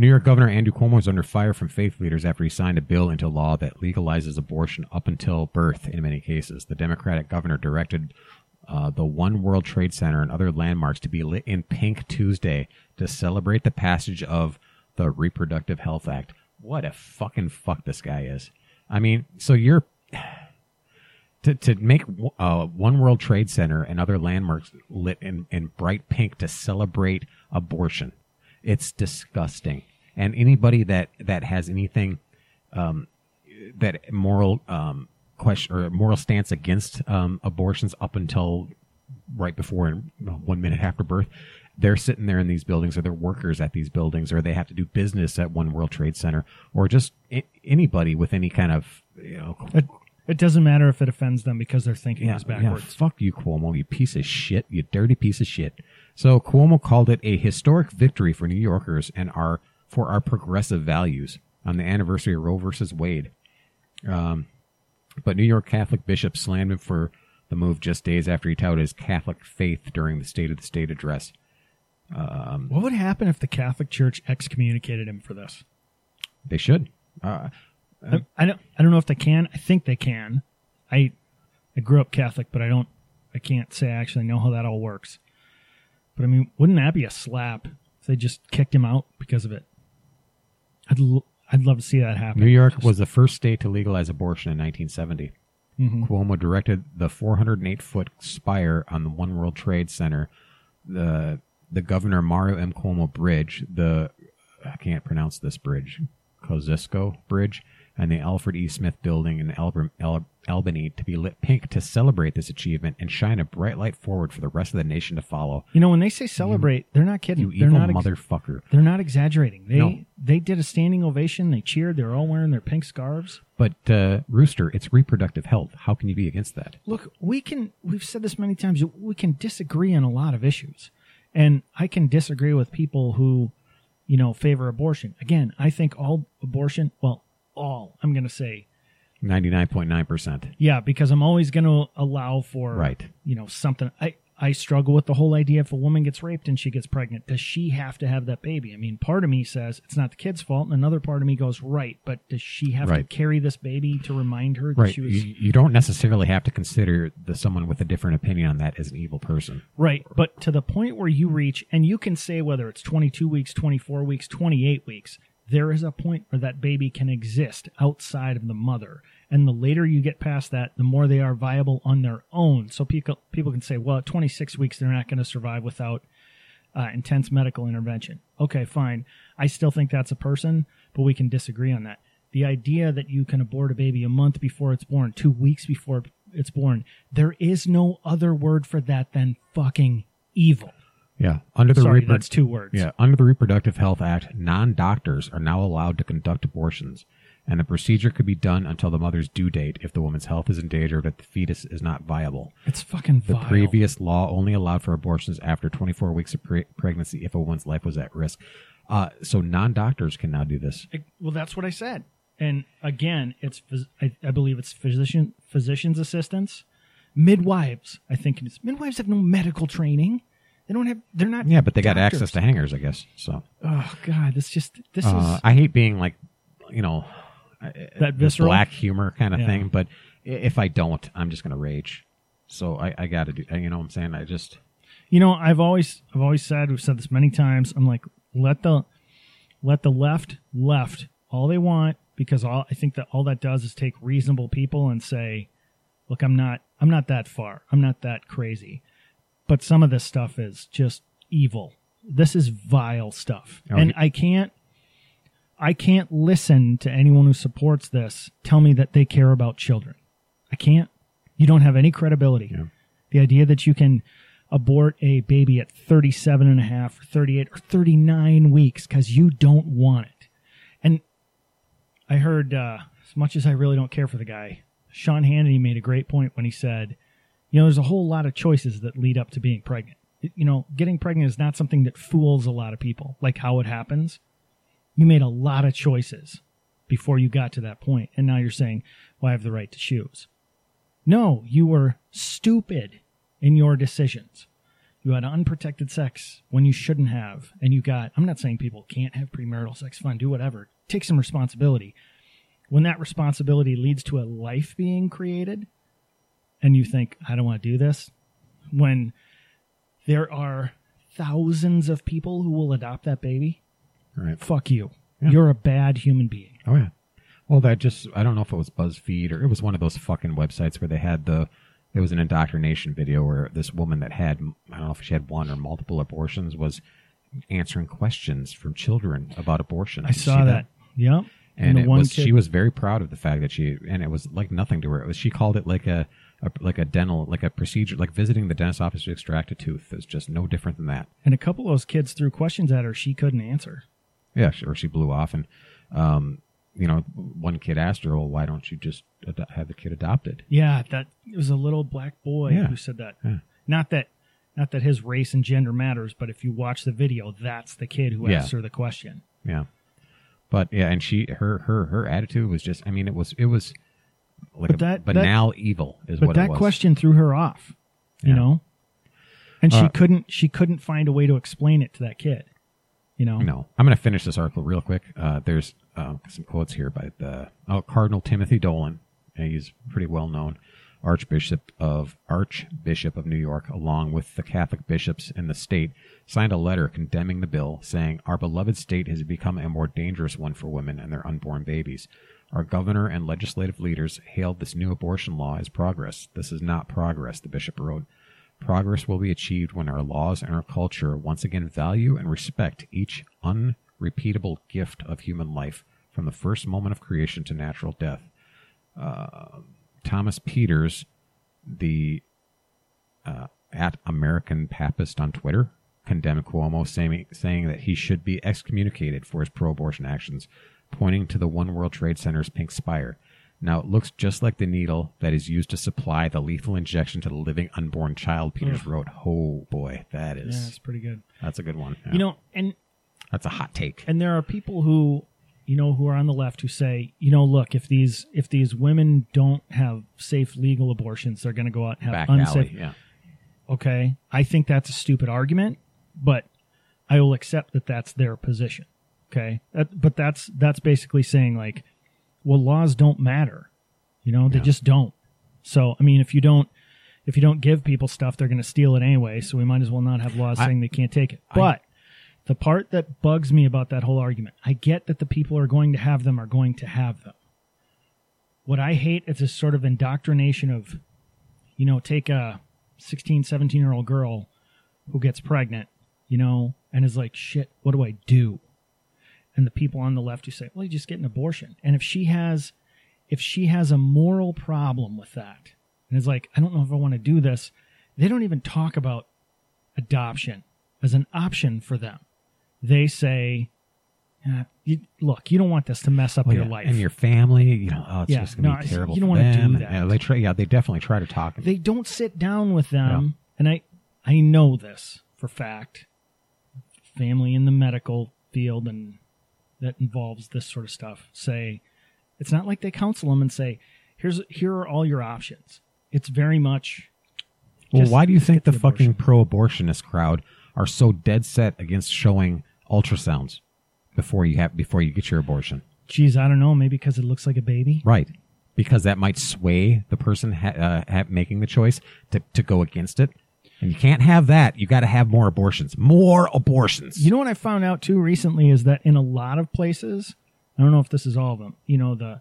New York Governor Andrew Cuomo is under fire from faith leaders after he signed a bill into law that legalizes abortion up until birth in many cases. The Democratic governor directed uh, the One World Trade Center and other landmarks to be lit in pink Tuesday to celebrate the passage of the Reproductive Health Act. What a fucking fuck this guy is. I mean, so you're to, to make uh, One World Trade Center and other landmarks lit in, in bright pink to celebrate abortion. It's disgusting. And anybody that, that has anything um, that moral um, question or moral stance against um, abortions up until right before and one minute after birth, they're sitting there in these buildings, or they're workers at these buildings, or they have to do business at One World Trade Center, or just a- anybody with any kind of you know It, it doesn't matter if it offends them because their thinking yeah, is yeah, backwards. fuck you, Cuomo, you piece of shit, you dirty piece of shit. So Cuomo called it a historic victory for New Yorkers and our for our progressive values on the anniversary of Roe versus Wade. Um, but New York Catholic bishops slammed him for the move just days after he touted his Catholic faith during the State of the State address. What would happen if the Catholic Church excommunicated him for this? They should. Uh, I, I don't. I don't know if they can. I think they can. I I grew up Catholic, but I don't. I can't say I actually know how that all works. But I mean, wouldn't that be a slap if they just kicked him out because of it? I'd l- I'd love to see that happen. New York Just- was the first state to legalize abortion in 1970. Mm-hmm. Cuomo directed the 408 foot spire on the One World Trade Center, the the Governor Mario M. Cuomo Bridge, the I can't pronounce this bridge, Kosciuszko Bridge, and the Alfred E. Smith Building in Alber- Al- Albany to be lit pink to celebrate this achievement and shine a bright light forward for the rest of the nation to follow. You know, when they say celebrate, they're not kidding. You they're evil not ex- motherfucker. They're not exaggerating. They No. they did a standing ovation. They cheered. They were all wearing their pink scarves. But uh, Rooster, it's reproductive health. How can you be against that? Look, we can. We've said this many times. We can disagree on a lot of issues, and I can disagree with people who, you know, favor abortion. Again, I think all abortion. Well, all. I'm going to say, Ninety nine point nine percent. yeah, because I'm always going to allow for Right. You know, something. I I struggle with the whole idea. If a woman gets raped and she gets pregnant, does she have to have that baby? I mean, part of me says it's not the kid's fault, and another part of me goes, right, but does she have Right. to carry this baby to remind her that Right. she was You, you don't necessarily have to consider the someone with a different opinion on that as an evil person. Right, but to the point where you reach, and you can say whether it's 22 weeks, 24 weeks, 28 weeks, there is a point where that baby can exist outside of the mother. And the later you get past that, the more they are viable on their own. So people people can say, well, at 26 weeks, they're not going to survive without uh, intense medical intervention. Okay, fine. I still think that's a person, but we can disagree on that. The idea that you can abort a baby a month before it's born, two weeks before it's born, there is no other word for that than fucking evil. Yeah. Under the Sorry, repro- that's two words. Yeah, under the Reproductive Health Act, non-doctors are now allowed to conduct abortions, and the procedure could be done until the mother's due date if the woman's health is endangered or the fetus is not viable. It's fucking The vile. previous law only allowed for abortions after 24 weeks of pre- pregnancy if a woman's life was at risk. Uh, so non-doctors can now do this. Well, that's what I said. And again, it's phys- I, I believe it's physician physicians assistants, midwives. I think it's midwives have no medical training. They don't have. They're not. Yeah, but they got doctors. access to hangers, I guess. So Oh God, this just this uh, is I hate being like, you know, that this visceral. black humor kind of Yeah. thing. But if I don't, I'm just gonna rage. So I, I got to do. You know what I'm saying? I just You know, I've always I've always said we've said this many times. I'm like, let the let the left left all they want because all I think that all that does is take reasonable people and say, look, I'm not I'm not that far. I'm not that crazy. But some of this stuff is just evil. This is vile stuff. Oh, and I can't I can't listen to anyone who supports this tell me that they care about children. I can't. You don't have any credibility. Yeah. The idea that you can abort a baby at 37 and a half or 38 or 39 weeks because you don't want it. And I heard, uh, as much as I really don't care for the guy, Sean Hannity made a great point when he said, you know, there's a whole lot of choices that lead up to being pregnant. You know, getting pregnant is not something that fools a lot of people, like how it happens. You made a lot of choices before you got to that point, and now you're saying, well, I have the right to choose. No, you were stupid in your decisions. You had unprotected sex when you shouldn't have, and you got. I'm not saying people can't have premarital sex. Fine, do whatever. Take some responsibility. When that responsibility leads to a life being created, and you think, I don't want to do this, when there are thousands of people who will adopt that baby, right. fuck you. Yeah. You're a bad human being. Oh yeah. Well, that just I don't know if it was BuzzFeed or it was one of those fucking websites where they had the it was an indoctrination video where this woman that had I don't know if she had one or multiple abortions was answering questions from children about abortion. I saw see that. Yep. And the it was kid- she was very proud of the fact that she and it was like nothing to her. It was she called it like a, a like a dental like a procedure like visiting the dentist office to extract a tooth. is just no different than that. And a couple of those kids threw questions at her she couldn't answer. Yeah, she- or she blew off, and um, you know, one kid asked her, "Well, why don't you just ad- have the kid adopted?" Yeah, that it was a little black boy Yeah. who said that. Yeah. Not that not that his race and gender matters, but if you watch the video, that's the kid who Yeah. asked her the question. Yeah, but yeah, and she her her her attitude was just, I mean, it was it was like But a that- banal evil is But what it that question threw her off. You Yeah. know? And she Uh, couldn't she couldn't find a way to explain it to that kid. You know? No, I'm going to finish this article real quick. Uh, there's uh, some quotes here by the oh, Cardinal Timothy Dolan. Uh, He's pretty well known Archbishop of Archbishop of New York, along with the Catholic bishops in the state, signed a letter condemning the bill, saying our beloved state has become a more dangerous one for women and their unborn babies. Our governor and legislative leaders hailed this new abortion law as progress. This is not progress, the bishop wrote. Progress will be achieved when our laws and our culture once again value and respect each unrepeatable gift of human life from the first moment of creation to natural death. Uh, Thomas Peters, the uh, at American Papist on Twitter, condemned Cuomo, saying, saying that he should be excommunicated for his pro abortion actions, pointing to the One World Trade Center's pink spire. Now, it looks just like the needle that is used to supply the lethal injection to the living unborn child, Peters hmm. wrote. Oh, boy, that is. Yeah, it's pretty good. that's a good one. Yeah. You know, and that's a hot take. and there are people who you know who are on the left who say you know look if these if these women don't have safe legal abortions they're going to go out and have Back unsafe alley. Yeah. okay i think that's a stupid argument but i will accept that that's their position okay. That, but that's that's basically saying like well laws don't matter. You know they Yeah. just don't. So i mean if you don't if you don't give people stuff they're going to steal it anyway so we might as well not have laws I- saying they can't take it. I- but the part that bugs me about that whole argument i get that the people are going to have them are going to have them. What i hate is this sort of indoctrination of you know take a 16 17 year old girl who gets pregnant you know and is like shit what do i do and the people on the left who say well you just get an abortion and if she has if she has a moral problem with that and is like i don't know if i want to do this they don't even talk about adoption as an option for them they say "Ah, you, look you don't want this to mess up Well, your yeah, life and your family. You know, oh, it's Yeah, just gonna no, be terrible. you don't for wanna do that. And they try. Yeah, they definitely try to talk. they don't sit down with them and i i know this for fact family in the medical field and that involves this sort of stuff say it's not like they counsel them and say here's here are all your options it's very much Well, why do you think the, the fucking pro-abortionist crowd are so dead set against showing ultrasounds before you have before you get your abortion? geez i don't know maybe because it looks like a baby Right. Because that might sway the person ha- uh, ha- making the choice to, to go against it. And you can't have that. You got to have more abortions. More abortions. You know what I found out too recently is that in a lot of places, I don't know if this is all of them. You know the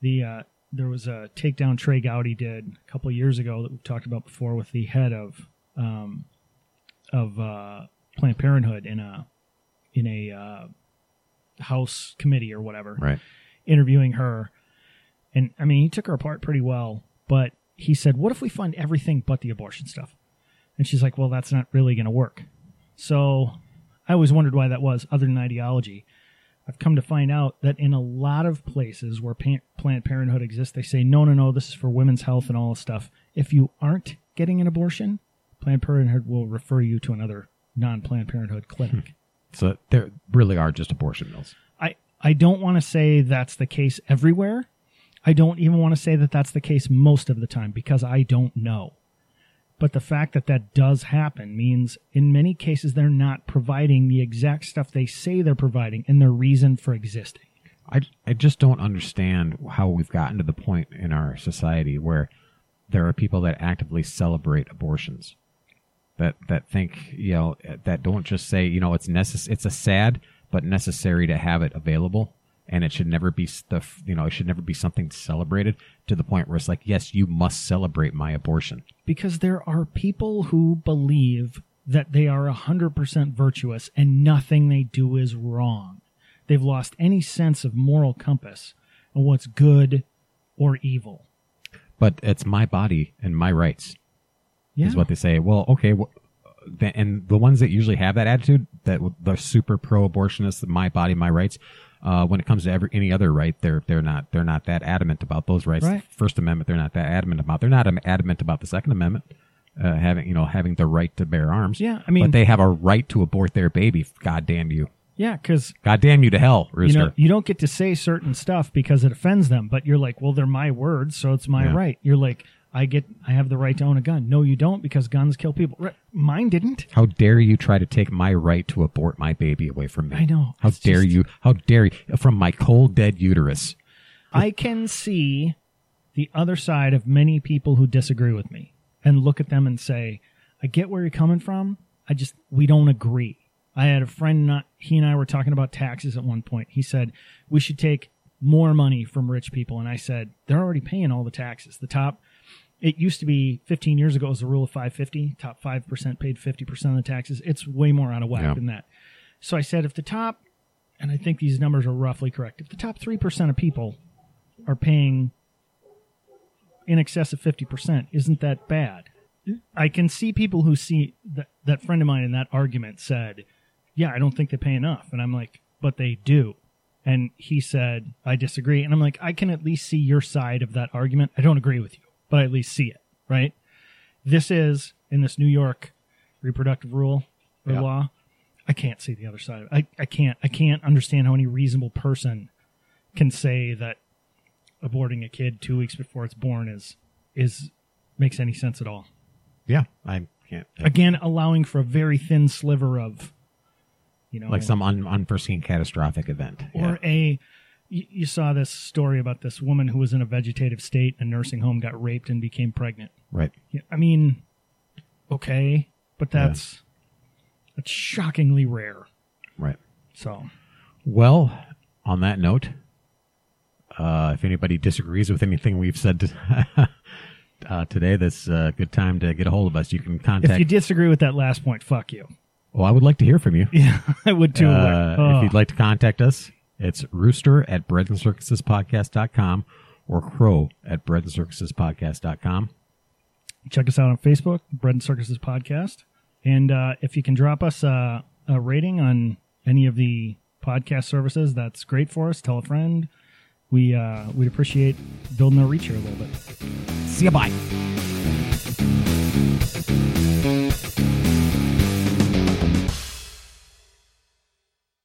the uh, there was a takedown Trey Gowdy did a couple of years ago that we've talked about before with the head of um, of uh, Planned Parenthood in a in a uh, House committee or whatever right. interviewing her. And I mean, he took her apart pretty well, but he said, What if we fund everything but the abortion stuff? And she's like, Well, that's not really going to work. So I always wondered why that was, other than ideology. I've come to find out that in a lot of places where Planned Parenthood exists, they say, No, no, no, this is for women's health and all this stuff. If you aren't getting an abortion, Planned Parenthood will refer you to another non Planned Parenthood clinic. Hmm. So there really are just abortion mills. I, I don't want to say that's the case everywhere. I don't even want to say that that's the case most of the time because I don't know. But the fact that that does happen means in many cases they're not providing the exact stuff they say they're providing and their reason for existing. I, I just don't understand how we've gotten to the point in our society where there are people that actively celebrate abortions that that think you know that don't just say you know it's necess- it's a sad but necessary to have it available and it should never be stuff you know it should never be something celebrated to the point where it's like yes you must celebrate my abortion Because there are people who believe that they are 100% virtuous and nothing they do is wrong. They've lost any sense of moral compass and what's good or evil. but it's my body and my rights Yeah. is what they say. Well, okay, th- and the ones that usually have that attitude, that the super pro-abortionists, my body, my rights. Uh, when it comes to every, any other right, they're they're not they're not that adamant about those rights. Right. First Amendment, they're not that adamant about. They're not am- adamant about the Second Amendment, uh, having you know having the right to bear arms. Yeah, I mean- but they have a right to abort their baby. God damn you! Yeah, because God damn you to hell, you know you don't get to say certain stuff because it offends them. But you're like, well, they're my words, so it's my Yeah. right. You're like, I get, I have the right to own a gun. No, you don't, because guns kill people. Right. Mine didn't. How dare you try to take my right to abort my baby away from me? I know. How It's dare just- you? How dare you? From my cold dead uterus. I can see the other side of many people who disagree with me and look at them and say, I get where you're coming from. I just, we don't agree. I had a friend, not, he and I were talking about taxes at one point. He said, we should take more money from rich people. And I said, they're already paying all the taxes. The top, it used to be 15 years ago, was a rule of 550. Top 5% paid 50% of the taxes. It's way more out of whack Yeah. than that. So I said, if the top, and I think these numbers are roughly correct, if the top 3% of people are paying in excess of 50%, isn't that bad? I can see people who see that, that friend of mine in that argument said, yeah, I don't think they pay enough. And I'm like, but they do. And he said, I disagree. And I'm like, I can at least see your side of that argument. I don't agree with you, but I at least see it, right? This is in this New York reproductive rule or Yeah. law. I can't see the other side of it. I, I can't I can't understand how any reasonable person can say that aborting a kid two weeks before it's born is is makes any sense at all. Yeah, I can't. Again, allowing for a very thin sliver of you know like some un- unforeseen catastrophic event. or a you, you saw this story about this woman who was in a vegetative state in a nursing home got raped and became pregnant right. Yeah, i mean okay but that's that's shockingly rare Right. so Well, on that note, uh, if anybody disagrees with anything we've said to, uh, today, that's a good time to get a hold of us. You can contact. if you disagree with that last point fuck you well, I would like to hear from you. yeah i would too Uh, Oh. If you'd like to contact us, it's rooster at breadsandcircusespodcast.com or crow at breadsandcircusespodcast.com. check us out on facebook bread and circuses podcast and uh, if you can drop us uh, a rating on any of the podcast services that's great for us tell a friend we uh, we'd appreciate building our reach here a little bit See you. Bye.